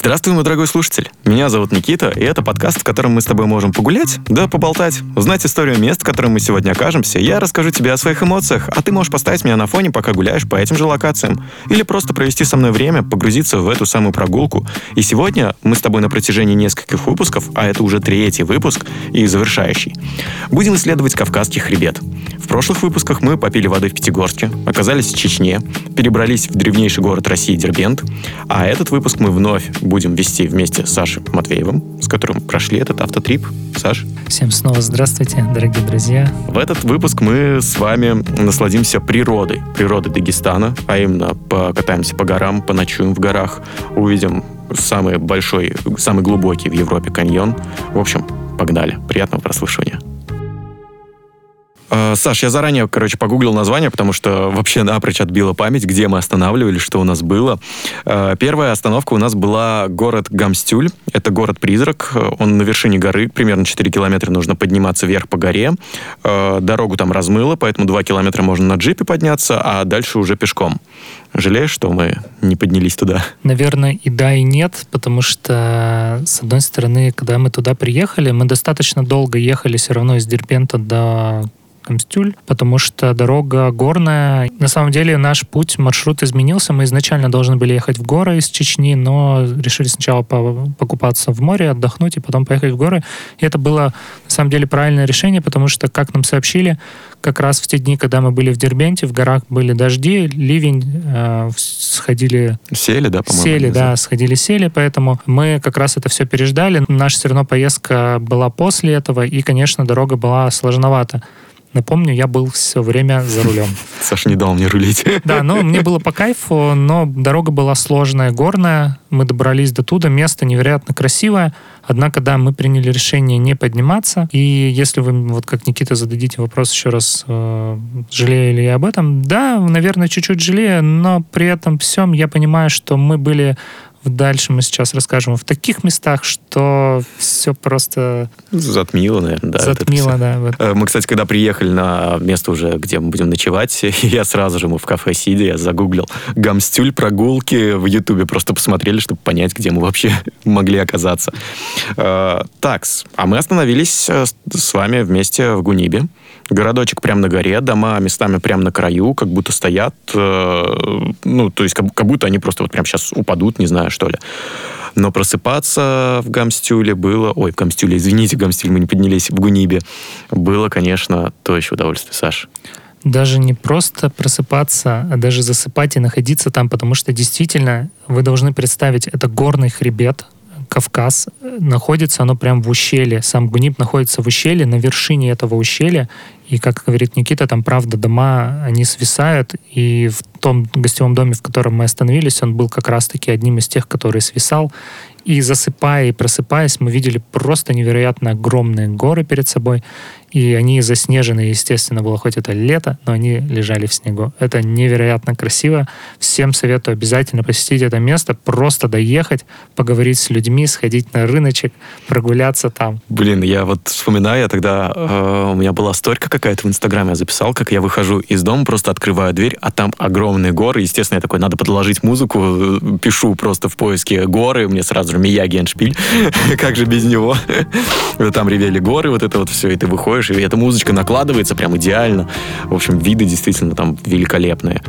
Здравствуй, мой дорогой слушатель. Меня зовут Никита, и это подкаст, в котором мы с тобой можем погулять, да поболтать, узнать историю мест, в котором мы сегодня окажемся. Я расскажу тебе о своих эмоциях, а ты можешь поставить меня на фоне, пока гуляешь по этим же локациям. Или просто провести со мной время, погрузиться в эту самую прогулку. И сегодня мы с тобой на протяжении нескольких выпусков, а это уже третий выпуск и завершающий, будем исследовать Кавказский хребет. В прошлых выпусках мы попили воды в Пятигорске, оказались в Чечне, перебрались в древнейший город России Дербент, а этот выпуск мы вновь будем вести вместе с Сашей Матвеевым, с которым прошли этот автотрип. Саш. Всем снова здравствуйте, дорогие друзья. В этот выпуск мы с вами насладимся природой, природой Дагестана, а именно покатаемся по горам, поночуем в горах, увидим самый большой, самый глубокий в Европе каньон. В общем, погнали. Приятного прослушивания. Э, Саш, я заранее, короче, погуглил название, потому что вообще напрочь отбила память, где мы останавливались, что у нас было. Э, первая остановка у нас была город Гамстюль. Это город-призрак. Он на вершине горы. Примерно 4 километра нужно подниматься вверх по горе. Э, дорогу там размыло, поэтому 2 километра можно на джипе подняться, а дальше уже пешком. Жалеешь, что мы не поднялись туда? Наверное, и да, и нет, потому что, с одной стороны, когда мы туда приехали, мы достаточно долго ехали все равно из Дербента до Камстюль, потому что дорога горная. На самом деле наш путь, маршрут изменился. Мы изначально должны были ехать в горы из Чечни, но решили сначала покупаться в море, отдохнуть и потом поехать в горы. И это было на самом деле правильное решение, потому что, как нам сообщили, как раз в те дни, когда мы были в Дербенте, в горах были дожди, ливень, э, сходили... Сели, да, по-моему? Сели, да, сходили, сели, поэтому мы как раз это все переждали. Наша все равно поездка была после этого, и, конечно, дорога была сложновата. Напомню, я был все время за рулем. Саша не дал мне рулить. Да, но мне было по кайфу, но дорога была сложная, горная. Мы добрались до туда, место невероятно красивое. Однако, да, мы приняли решение не подниматься. И если вы, вот как Никита, зададите вопрос еще раз, э, жалею ли я об этом? Да, наверное, чуть-чуть жалею, но при этом всем я понимаю, что мы были Дальше мы сейчас расскажем в таких местах, что все просто... Затмило, наверное, да. Затмило, да. Вот. Э, мы, кстати, когда приехали на место уже, где мы будем ночевать, я сразу же, мы в кафе сидя, я загуглил гамстюль, прогулки в Ютубе, просто посмотрели, чтобы понять, где мы вообще могли оказаться. Э, такс, а мы остановились э, с вами вместе в Гунибе. Городочек прямо на горе, дома местами прямо на краю, как будто стоят, ну, то есть как, как будто они просто вот прямо сейчас упадут, не знаю, что ли. Но просыпаться в Гамстюле было... Ой, в Гамстюле, извините, Гамстюль, мы не поднялись в Гунибе. Было, конечно, то еще удовольствие, Саш. Даже не просто просыпаться, а даже засыпать и находиться там, потому что действительно вы должны представить, это горный хребет, Кавказ, находится оно прям в ущелье. Сам Гуниб находится в ущелье, на вершине этого ущелья. И, как говорит Никита, там, правда, дома, они свисают. И в том гостевом доме, в котором мы остановились, он был как раз-таки одним из тех, который свисал. И засыпая и просыпаясь, мы видели просто невероятно огромные горы перед собой. И они заснежены, естественно, было хоть это лето, но они лежали в снегу. Это невероятно красиво. Всем советую обязательно посетить это место, просто доехать, поговорить с людьми, сходить на рыночек, прогуляться там. Блин, я вот вспоминаю, я тогда э, у меня была стойка какая-то в Инстаграме, я записал, как я выхожу из дома, просто открываю дверь, а там огромные горы. Естественно, я такой, надо подложить музыку, э, пишу просто в поиске горы, мне сразу же Мияги Эншпиль, как же без него. Там ревели горы, вот это вот все, и ты выходишь и эта музычка накладывается прям идеально. В общем, виды действительно там великолепные.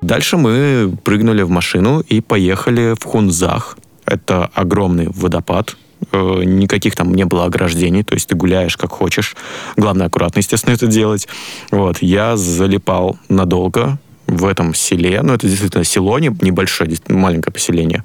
Дальше мы прыгнули в машину и поехали в Хунзах. Это огромный водопад, э, никаких там не было ограждений, то есть ты гуляешь как хочешь. Главное, аккуратно, естественно, это делать. Вот, я залипал надолго в этом селе, ну, это действительно село небольшое, маленькое поселение,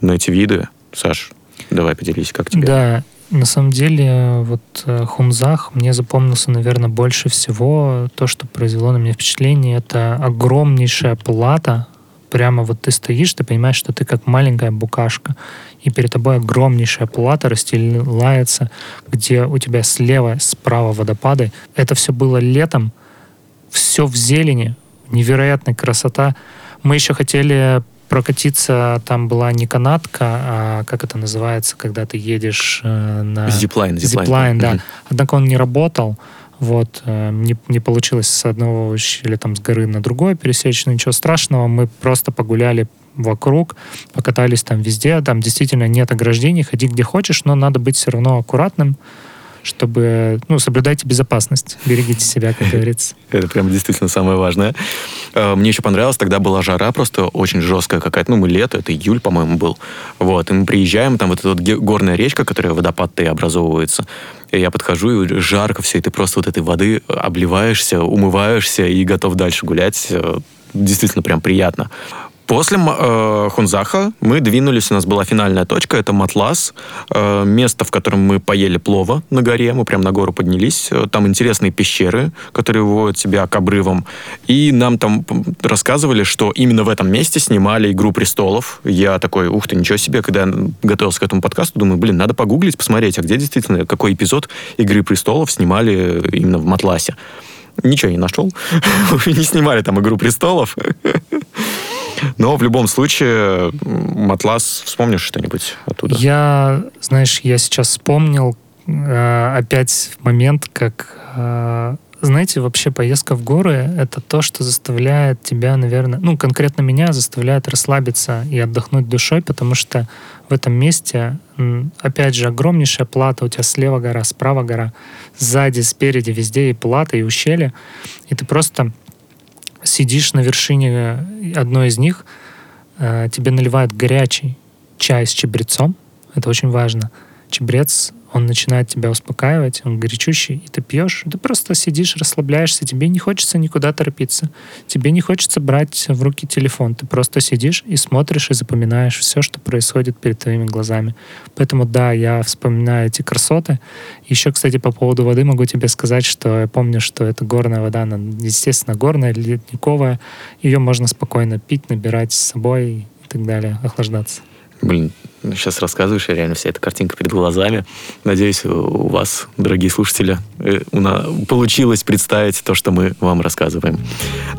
но эти виды, Саш, давай поделись, как тебе? Да, на самом деле, вот э, Хунзах мне запомнился, наверное, больше всего. То, что произвело на меня впечатление, это огромнейшая плата. Прямо вот ты стоишь, ты понимаешь, что ты как маленькая букашка, и перед тобой огромнейшая плата расстилается, где у тебя слева, справа водопады. Это все было летом, все в зелени, невероятная красота. Мы еще хотели прокатиться там была не канатка, а как это называется, когда ты едешь э, на... Зиплайн. Зиплайн, да. Однако он не работал. Вот, э, не, не получилось с одного ущелья там с горы на другое пересечь, но ничего страшного, мы просто погуляли вокруг, покатались там везде, там действительно нет ограждений, ходи где хочешь, но надо быть все равно аккуратным, чтобы, ну, соблюдайте безопасность, берегите себя, как говорится. Это прям действительно самое важное. Э, мне еще понравилось, тогда была жара просто очень жесткая какая-то, ну, мы лето, это июль, по-моему, был. Вот, и мы приезжаем, там вот эта вот горная речка, которая водопад-то и образовывается, и я подхожу, и жарко все, и ты просто вот этой воды обливаешься, умываешься и готов дальше гулять. Э, действительно прям приятно. После э, Хунзаха мы двинулись, у нас была финальная точка, это Матлас, э, место, в котором мы поели плова на горе, мы прям на гору поднялись, э, там интересные пещеры, которые выводят себя к обрывам, и нам там рассказывали, что именно в этом месте снимали «Игру престолов». Я такой, ух ты, ничего себе, когда я готовился к этому подкасту, думаю, блин, надо погуглить, посмотреть, а где действительно, какой эпизод «Игры престолов» снимали именно в Матласе. Ничего не нашел. Не снимали там «Игру престолов». Но в любом случае, Матлас, вспомнишь что-нибудь оттуда? Я, знаешь, я сейчас вспомнил э, опять момент, как э, знаете, вообще поездка в горы — это то, что заставляет тебя, наверное, ну, конкретно меня заставляет расслабиться и отдохнуть душой, потому что в этом месте, опять же, огромнейшая плата, у тебя слева гора, справа гора, сзади, спереди, везде и плата, и ущелье, и ты просто сидишь на вершине одной из них, э, тебе наливают горячий чай с чабрецом, это очень важно. Чабрец он начинает тебя успокаивать, он горячущий, и ты пьешь, ты просто сидишь, расслабляешься, тебе не хочется никуда торопиться, тебе не хочется брать в руки телефон, ты просто сидишь и смотришь и запоминаешь все, что происходит перед твоими глазами. Поэтому да, я вспоминаю эти красоты. Еще, кстати, по поводу воды могу тебе сказать, что я помню, что это горная вода, она, естественно, горная, ледниковая, ее можно спокойно пить, набирать с собой и так далее, охлаждаться. Блин, сейчас рассказываешь, и реально вся эта картинка перед глазами. Надеюсь, у вас, дорогие слушатели, э, получилось представить то, что мы вам рассказываем.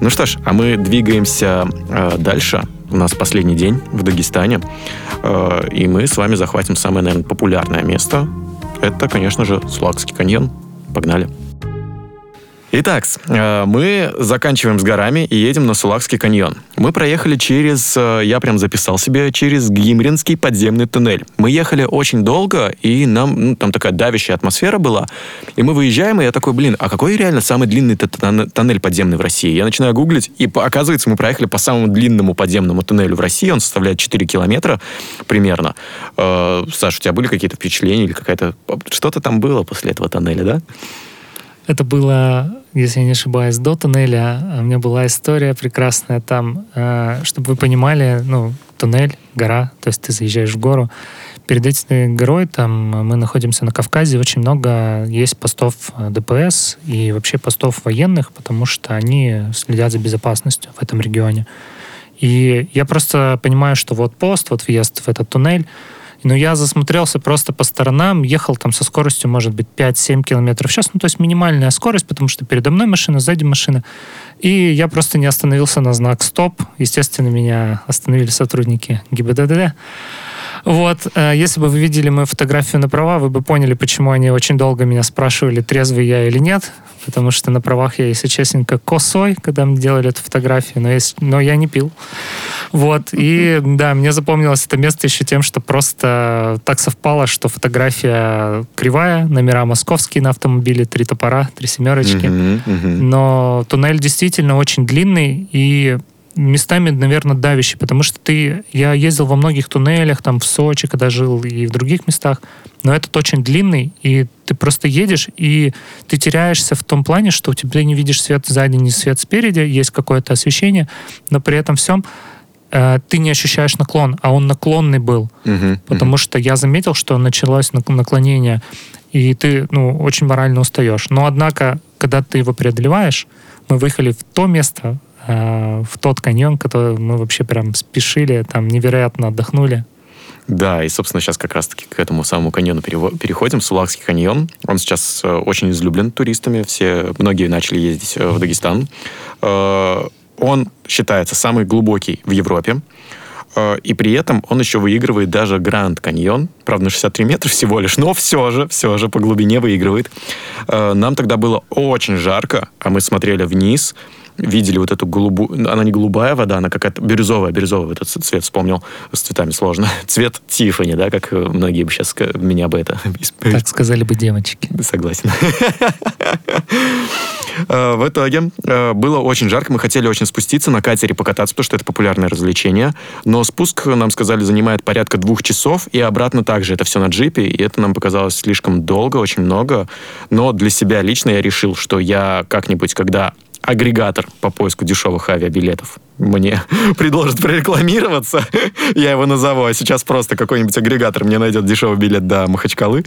Ну что ж, а мы двигаемся э, дальше. У нас последний день в Дагестане, э, и мы с вами захватим самое, наверное, популярное место. Это, конечно же, Сулакский каньон. Погнали. Итак, э, мы заканчиваем с горами и едем на Сулакский каньон. Мы проехали через, э, я прям записал себе, через Гимринский подземный туннель. Мы ехали очень долго, и нам ну, там такая давящая атмосфера была. И мы выезжаем, и я такой, блин, а какой реально самый длинный тоннель подземный в России? Я начинаю гуглить, и оказывается, мы проехали по самому длинному подземному туннелю в России. Он составляет 4 километра примерно. Э, Саша, у тебя были какие-то впечатления или какая-то... Что-то там было после этого тоннеля, да? Это было, если я не ошибаюсь, до туннеля. А у меня была история прекрасная там, э, чтобы вы понимали, ну, туннель, гора, то есть ты заезжаешь в гору. Перед этой горой там мы находимся на Кавказе, очень много есть постов ДПС и вообще постов военных, потому что они следят за безопасностью в этом регионе. И я просто понимаю, что вот пост, вот въезд в этот туннель, но я засмотрелся просто по сторонам, ехал там со скоростью, может быть, 5-7 километров в час, ну, то есть минимальная скорость, потому что передо мной машина, сзади машина. И я просто не остановился на знак «Стоп». Естественно, меня остановили сотрудники ГИБДД. Вот, э, если бы вы видели мою фотографию на права, вы бы поняли, почему они очень долго меня спрашивали, трезвый я или нет, потому что на правах я, если честненько, косой, когда мне делали эту фотографию, но, есть, но я не пил. Вот, и да, мне запомнилось это место еще тем, что просто так совпало, что фотография кривая, номера московские на автомобиле, три топора, три семерочки, но туннель действительно очень длинный, и местами, наверное, давящий, потому что ты... Я ездил во многих туннелях, там в Сочи, когда жил, и в других местах, но этот очень длинный, и ты просто едешь, и ты теряешься в том плане, что у тебя не видишь свет сзади, не свет спереди, есть какое-то освещение, но при этом всем э, ты не ощущаешь наклон, а он наклонный был, uh-huh, потому uh-huh. что я заметил, что началось наклонение, и ты, ну, очень морально устаешь. Но, однако, когда ты его преодолеваешь, мы выехали в то место, Э, в тот каньон, который мы вообще прям спешили, там невероятно отдохнули. Да, и, собственно, сейчас как раз-таки к этому самому каньону переходим. Сулакский каньон. Он сейчас э, очень излюблен туристами. Все, многие начали ездить э, в Дагестан. Он считается самый глубокий в Европе. И при этом он еще выигрывает даже Гранд Каньон. Правда, на 63 метра всего лишь, но все же, все же по глубине выигрывает. Нам тогда было очень жарко, а мы смотрели вниз. Видели вот эту голубую... Она не голубая вода, она какая-то бирюзовая, бирюзовый этот цвет вспомнил. С цветами сложно. Цвет Тифани, да, как многие бы сейчас меня бы это... Так сказали бы девочки. Согласен. Э, в итоге э, было очень жарко, мы хотели очень спуститься на катере покататься, потому что это популярное развлечение, но спуск, нам сказали, занимает порядка двух часов, и обратно также это все на джипе, и это нам показалось слишком долго, очень много, но для себя лично я решил, что я как-нибудь, когда агрегатор по поиску дешевых авиабилетов мне предложит прорекламироваться, я его назову, а сейчас просто какой-нибудь агрегатор мне найдет дешевый билет до Махачкалы.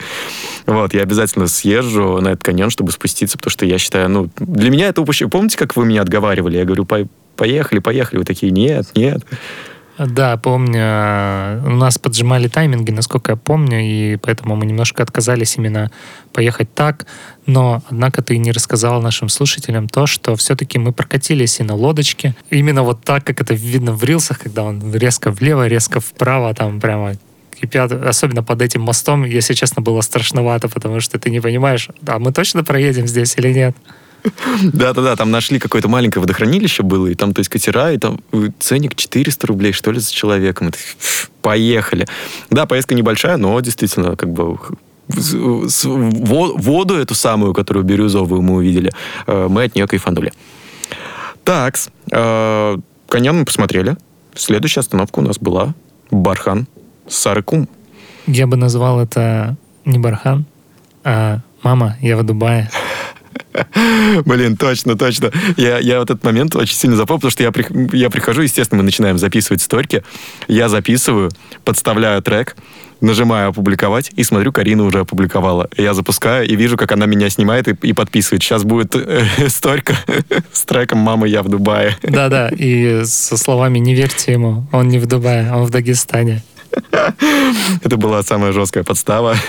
Вот, я обязательно съезжу на этот каньон, чтобы спуститься, потому что я считаю, ну, для меня это упущение. Помните, как вы меня отговаривали? Я говорю, поехали, поехали. Вы такие, нет, нет. Да, помню. У нас поджимали тайминги, насколько я помню, и поэтому мы немножко отказались именно поехать так. Но, однако, ты не рассказал нашим слушателям то, что все-таки мы прокатились и на лодочке. Именно вот так, как это видно в рилсах, когда он резко влево, резко вправо, там прямо кипят, особенно под этим мостом, если честно, было страшновато, потому что ты не понимаешь, а мы точно проедем здесь или нет. Да-да-да, там нашли какое-то маленькое водохранилище было, и там, то есть, катера, и там э, ценник 400 рублей, что ли, за человеком. Поехали. Да, поездка небольшая, но действительно, как бы воду эту самую, которую бирюзовую мы увидели, э, мы от нее кайфанули. Так, э, коня мы посмотрели. Следующая остановка у нас была Бархан Сарыкум. Я бы назвал это не Бархан, а «Мама, я в Дубае». Блин, точно, точно. Я, я вот этот момент очень сильно запомнил, потому что я, я прихожу, естественно, мы начинаем записывать сторики. Я записываю, подставляю трек, нажимаю опубликовать и смотрю, Карина уже опубликовала. Я запускаю и вижу, как она меня снимает и, и подписывает. Сейчас будет э, сторика с треком «Мама, я в Дубае». Да-да, и со словами «Не верьте ему, он не в Дубае, он в Дагестане». Это была самая жесткая подстава.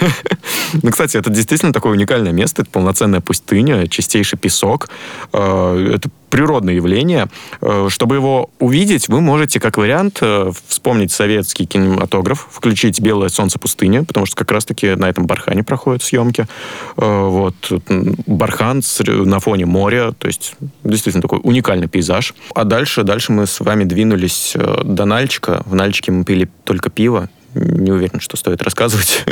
Ну, кстати, это действительно такое уникальное место. Это полноценная пустыня, чистейший песок. Э, это природное явление. Э, чтобы его увидеть, вы можете, как вариант, э, вспомнить советский кинематограф, включить «Белое солнце пустыни», потому что как раз-таки на этом бархане проходят съемки. Вот. Бархан на фоне моря, то есть действительно такой уникальный пейзаж. А дальше, дальше мы с вами двинулись до Нальчика. В Нальчике мы пили только пиво, не уверен, что стоит рассказывать.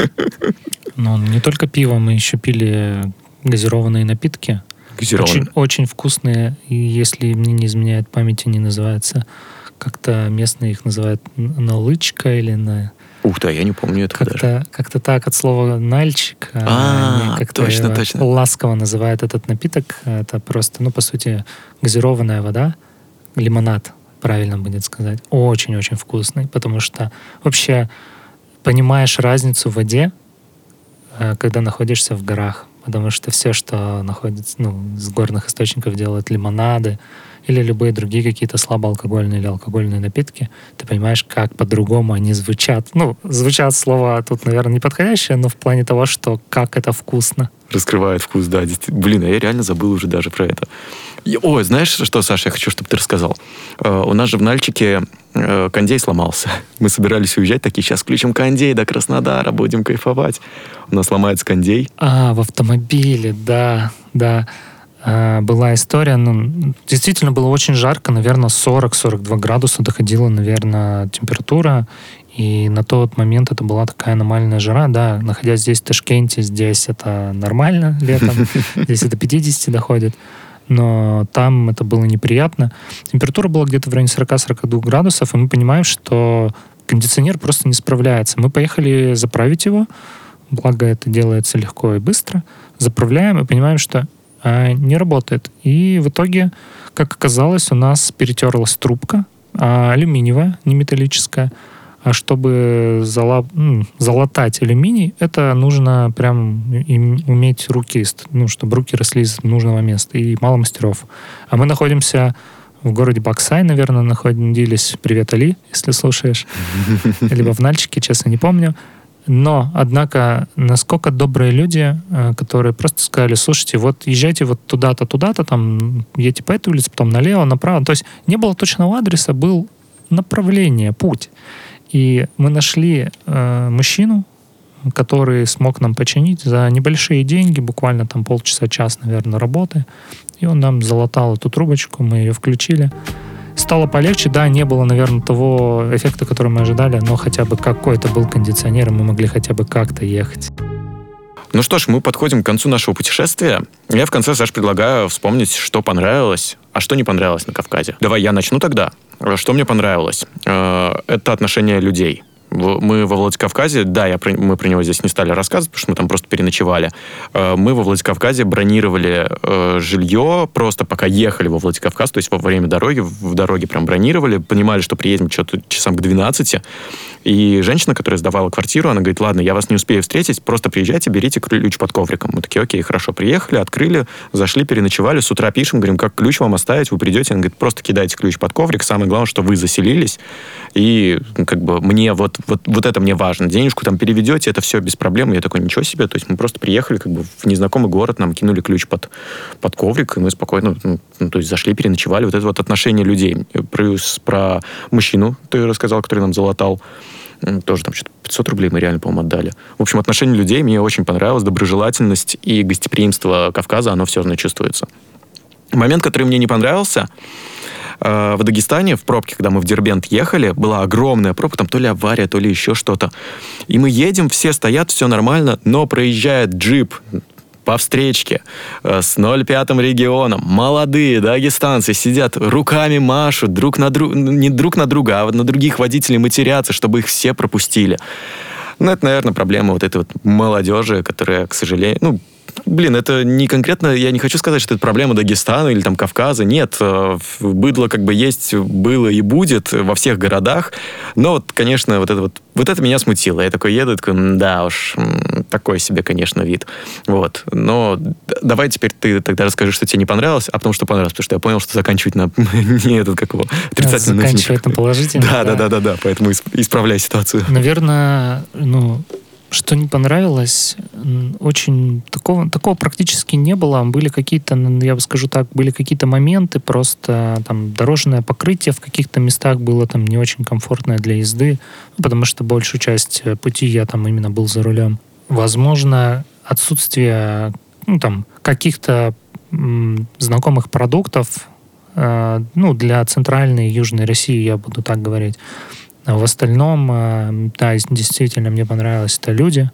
Ну, не только пиво, мы еще пили газированные напитки. Газированные. Очень, очень вкусные, и если мне не изменяет память, они называются, как-то местные их называют налычка или на... Ух ты, я не помню этого как-то, даже. Как-то так, от слова «нальчик». А, как-то точно, точно. ласково называют этот напиток. Это просто, ну, по сути, газированная вода, лимонад, правильно будет сказать. Очень-очень вкусный, потому что вообще понимаешь разницу в воде, э, когда находишься в горах. Потому что все, что находится ну, с горных источников, делают лимонады или любые другие какие-то слабоалкогольные или алкогольные напитки, ты понимаешь, как по-другому они звучат. Ну, звучат слова тут, наверное, неподходящие, но в плане того, что как это вкусно. Раскрывает вкус, да. Блин, а я реально забыл уже даже про это. Ой, знаешь что, Саша, я хочу, чтобы ты рассказал. Э, у нас же в Нальчике э, кондей сломался. Мы собирались уезжать, такие, сейчас включим кондей до Краснодара, будем кайфовать. У нас ломается кондей. А, в автомобиле, да, да. А, была история, ну, действительно было очень жарко, наверное, 40-42 градуса доходила, наверное, температура. И на тот момент это была такая аномальная жара, да, находясь здесь в Ташкенте, здесь это нормально летом, здесь это 50 доходит но там это было неприятно. Температура была где-то в районе 40-42 градусов, и мы понимаем, что кондиционер просто не справляется. Мы поехали заправить его, благо это делается легко и быстро. Заправляем и понимаем, что не работает. И в итоге, как оказалось, у нас перетерлась трубка, а, алюминиевая, не металлическая. А чтобы зала, залатать алюминий, это нужно прям уметь руки, ну, чтобы руки росли из нужного места, и мало мастеров. А мы находимся в городе Баксай, наверное, находились. Привет, Али, если слушаешь. Либо в Нальчике, честно, не помню. Но, однако, насколько добрые люди, э, которые просто сказали, слушайте, вот езжайте вот туда-то, туда-то, там, едете по этой улице, потом налево, направо. То есть не было точного адреса, был направление, путь. И мы нашли э, мужчину, который смог нам починить за небольшие деньги, буквально там полчаса-час, наверное, работы. И он нам залатал эту трубочку, мы ее включили. Стало полегче, да, не было, наверное, того эффекта, который мы ожидали, но хотя бы какой-то был кондиционер, и мы могли хотя бы как-то ехать. Ну что ж, мы подходим к концу нашего путешествия. Я в конце, Саш, предлагаю вспомнить, что понравилось, а что не понравилось на Кавказе. Давай я начну тогда. Что мне понравилось? Э, это отношение людей мы во Владикавказе, да, я мы про него здесь не стали рассказывать, потому что мы там просто переночевали. Э, мы во Владикавказе бронировали э, жилье, просто пока ехали во Владикавказ, то есть во время дороги, в дороге прям бронировали, понимали, что приедем что-то часам к 12, и женщина, которая сдавала квартиру, она говорит, ладно, я вас не успею встретить, просто приезжайте, берите ключ под ковриком. Мы такие, окей, хорошо, приехали, открыли, зашли, переночевали, с утра пишем, говорим, как ключ вам оставить, вы придете, она говорит, просто кидайте ключ под коврик, самое главное, что вы заселились, и как бы мне вот вот, вот это мне важно. Денежку там переведете, это все без проблем. Я такой, ничего себе. То есть мы просто приехали как бы в незнакомый город, нам кинули ключ под, под коврик, и мы спокойно, ну, ну, то есть зашли, переночевали. Вот это вот отношение людей. Плюс про мужчину ты рассказал, который нам залатал тоже там что-то 500 рублей мы реально, по-моему, отдали. В общем, отношение людей мне очень понравилось, доброжелательность и гостеприимство Кавказа, оно все равно чувствуется. Момент, который мне не понравился, в Дагестане в пробке, когда мы в Дербент ехали, была огромная пробка, там то ли авария, то ли еще что-то. И мы едем, все стоят, все нормально, но проезжает джип по встречке э, с 05 регионом. Молодые дагестанцы сидят, руками машут, друг на друг, не друг на друга, а на других водителей матерятся, чтобы их все пропустили. Ну, это, наверное, проблема вот этой вот молодежи, которая, к сожалению, ну, блин, это не конкретно, я не хочу сказать, что это проблема Дагестана или там Кавказа. Нет, э, быдло как бы есть, было и будет во всех городах. Но вот, конечно, вот это вот, вот это меня смутило. Я такой еду, такой, да уж, такой себе, конечно, вид. Вот. Но давай теперь ты тогда расскажи, что тебе не понравилось, а потом, что понравилось, потому что я понял, что заканчивать на не этот, как его, отрицательно. Заканчивать на положительно. Да, да, да, да, да, поэтому исправляй ситуацию. Наверное, ну, что не понравилось, очень такого, такого практически не было. Были какие-то, я бы скажу так, были какие-то моменты, просто там дорожное покрытие в каких-то местах было там не очень комфортное для езды, ну, потому что большую часть э, пути я там именно был за рулем. Возможно, отсутствие ну, там, каких-то м, знакомых продуктов, э, ну, для центральной и южной России, я буду так говорить, в остальном, э, да, действительно мне понравилось это люди.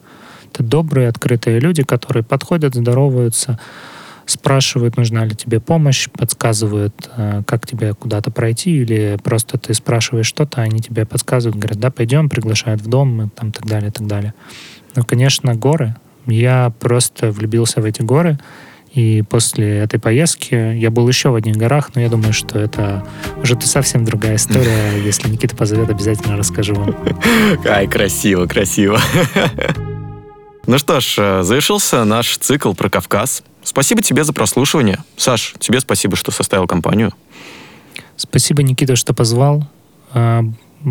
Это добрые, открытые люди, которые подходят, здороваются, спрашивают, нужна ли тебе помощь, подсказывают, э, как тебе куда-то пройти, или просто ты спрашиваешь что-то, они тебе подсказывают, говорят, да, пойдем, приглашают в дом, и там так далее, так далее. Но, конечно, горы. Я просто влюбился в эти горы. И после этой поездки я был еще в одних горах, но я думаю, что это уже совсем другая история. Если Никита позовет, обязательно расскажу вам. Ай, красиво, красиво. Ну что ж, э, завершился наш цикл про Кавказ. Спасибо тебе за прослушивание. Саш, тебе спасибо, что составил компанию. Спасибо, Никита, что позвал. А,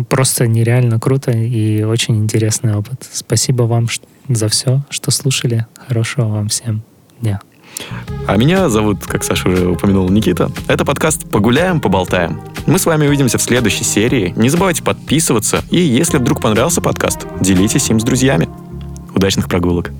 просто нереально круто и очень интересный опыт. Спасибо вам за все, что слушали. Хорошего вам всем дня. А меня зовут, как Саша уже упомянул, Никита. Это подкаст «Погуляем, поболтаем». Мы с вами увидимся в следующей серии. Не забывайте подписываться. И если вдруг понравился подкаст, делитесь им с друзьями. Удачных прогулок!